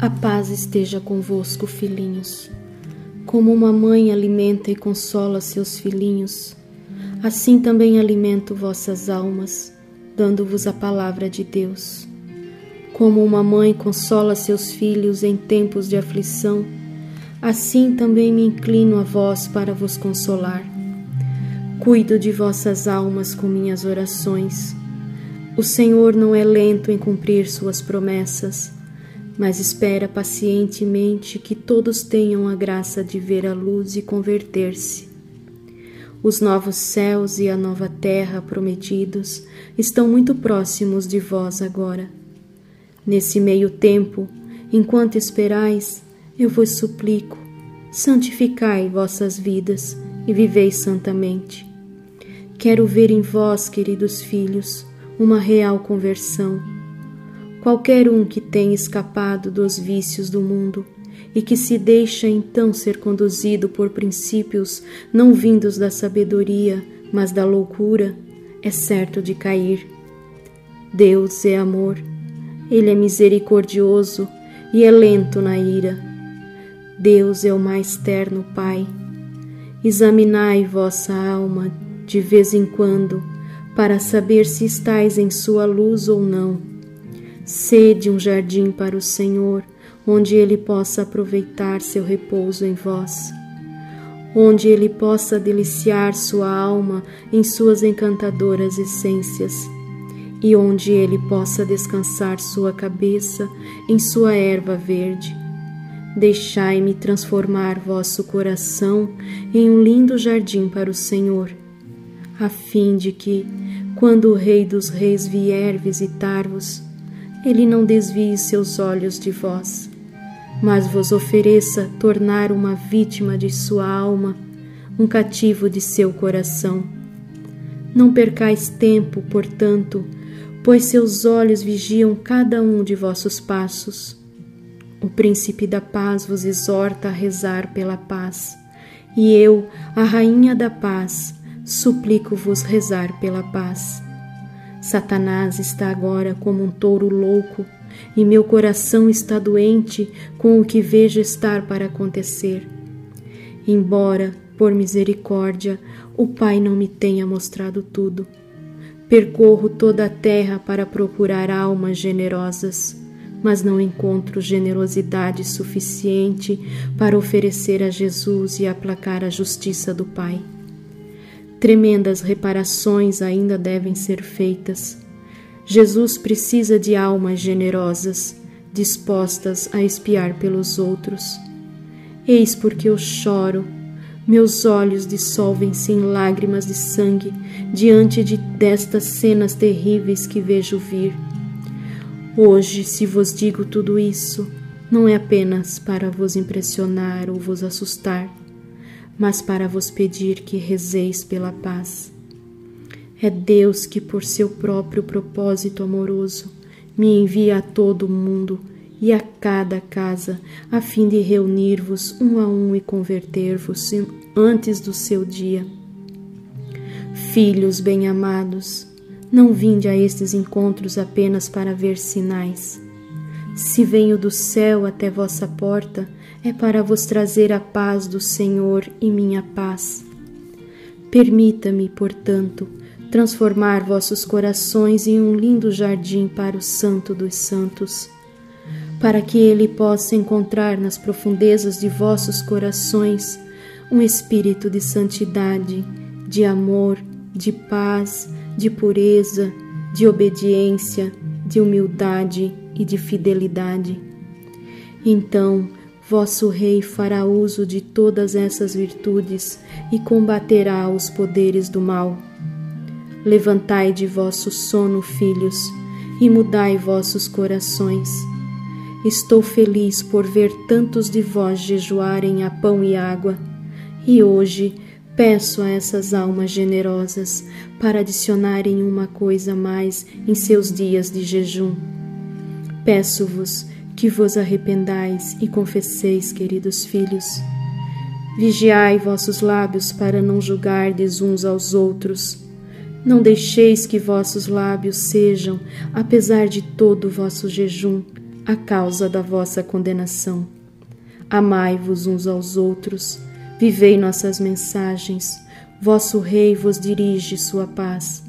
A paz esteja convosco, filhinhos. Como uma mãe alimenta e consola seus filhinhos, assim também alimento vossas almas, dando-vos a palavra de Deus. Como uma mãe consola seus filhos em tempos de aflição, assim também me inclino a vós para vos consolar. Cuido de vossas almas com minhas orações. O Senhor não é lento em cumprir suas promessas, mas espera pacientemente que todos tenham a graça de ver a luz e converter-se. Os novos céus e a nova terra prometidos estão muito próximos de vós agora. Nesse meio tempo, enquanto esperais, eu vos suplico, santificai vossas vidas e vivei santamente. Quero ver em vós, queridos filhos, uma real conversão. Qualquer um que tenha escapado dos vícios do mundo e que se deixa então ser conduzido por princípios não vindos da sabedoria, mas da loucura, é certo de cair. Deus é amor, Ele é misericordioso e é lento na ira. Deus é o mais terno Pai. Examinai vossa alma de vez em quando, para saber se estais em sua luz ou não. Sede um jardim para o Senhor, onde ele possa aproveitar seu repouso em vós, onde ele possa deliciar sua alma em suas encantadoras essências, e onde ele possa descansar sua cabeça em sua erva verde. Deixai-me transformar vosso coração em um lindo jardim para o Senhor a fim de que, quando o Rei dos Reis vier visitar-vos, ele não desvie seus olhos de vós, mas vos ofereça tornar uma vítima de sua alma, um cativo de seu coração. Não percais tempo, portanto, pois seus olhos vigiam cada um de vossos passos. O príncipe da paz vos exorta a rezar pela paz, e eu, a rainha da paz, suplico-vos rezar pela paz. Satanás está agora como um touro louco, e meu coração está doente com o que vejo estar para acontecer. Embora, por misericórdia, o Pai não me tenha mostrado tudo. Percorro toda a terra para procurar almas generosas, mas não encontro generosidade suficiente para oferecer a Jesus e aplacar a justiça do Pai. Tremendas reparações ainda devem ser feitas. Jesus precisa de almas generosas, dispostas a espiar pelos outros. Eis porque eu choro, meus olhos dissolvem-se em lágrimas de sangue diante de destas cenas terríveis que vejo vir. Hoje, se vos digo tudo isso, não é apenas para vos impressionar ou vos assustar mas para vos pedir que rezeis pela paz. É Deus que, por seu próprio propósito amoroso, me envia a todo o mundo e a cada casa, a fim de reunir-vos um a um e converter-vos antes do seu dia. Filhos bem-amados, não vinde a estes encontros apenas para ver sinais. Se venho do céu até vossa porta, é para vos trazer a paz do Senhor e minha paz. Permita-me, portanto, transformar vossos corações em um lindo jardim para o Santo dos Santos, para que ele possa encontrar nas profundezas de vossos corações um espírito de santidade, de amor, de paz, de pureza, de obediência, de humildade e de fidelidade. Então, Vosso Rei fará uso de todas essas virtudes e combaterá os poderes do mal. Levantai de vosso sono, filhos, e mudai vossos corações. Estou feliz por ver tantos de vós jejuarem a pão e água, e hoje peço a essas almas generosas para adicionarem uma coisa mais em seus dias de jejum. Peço-vos que vos arrependais e confesseis, queridos filhos. Vigiai vossos lábios para não julgardes uns aos outros. Não deixeis que vossos lábios sejam, apesar de todo o vosso jejum, a causa da vossa condenação. Amai-vos uns aos outros, vivei nossas mensagens, vosso Rei vos dirige sua paz.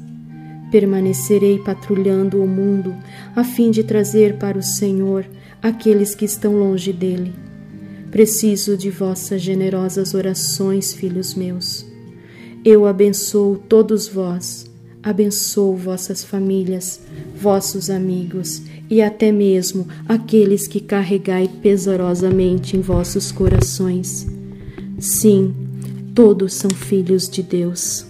Permanecerei patrulhando o mundo, a fim de trazer para o Senhor aqueles que estão longe dele. Preciso de vossas generosas orações, filhos meus. Eu abençoo todos vós, abençoo vossas famílias, vossos amigos e até mesmo aqueles que carregai pesarosamente em vossos corações. Sim, todos são filhos de Deus.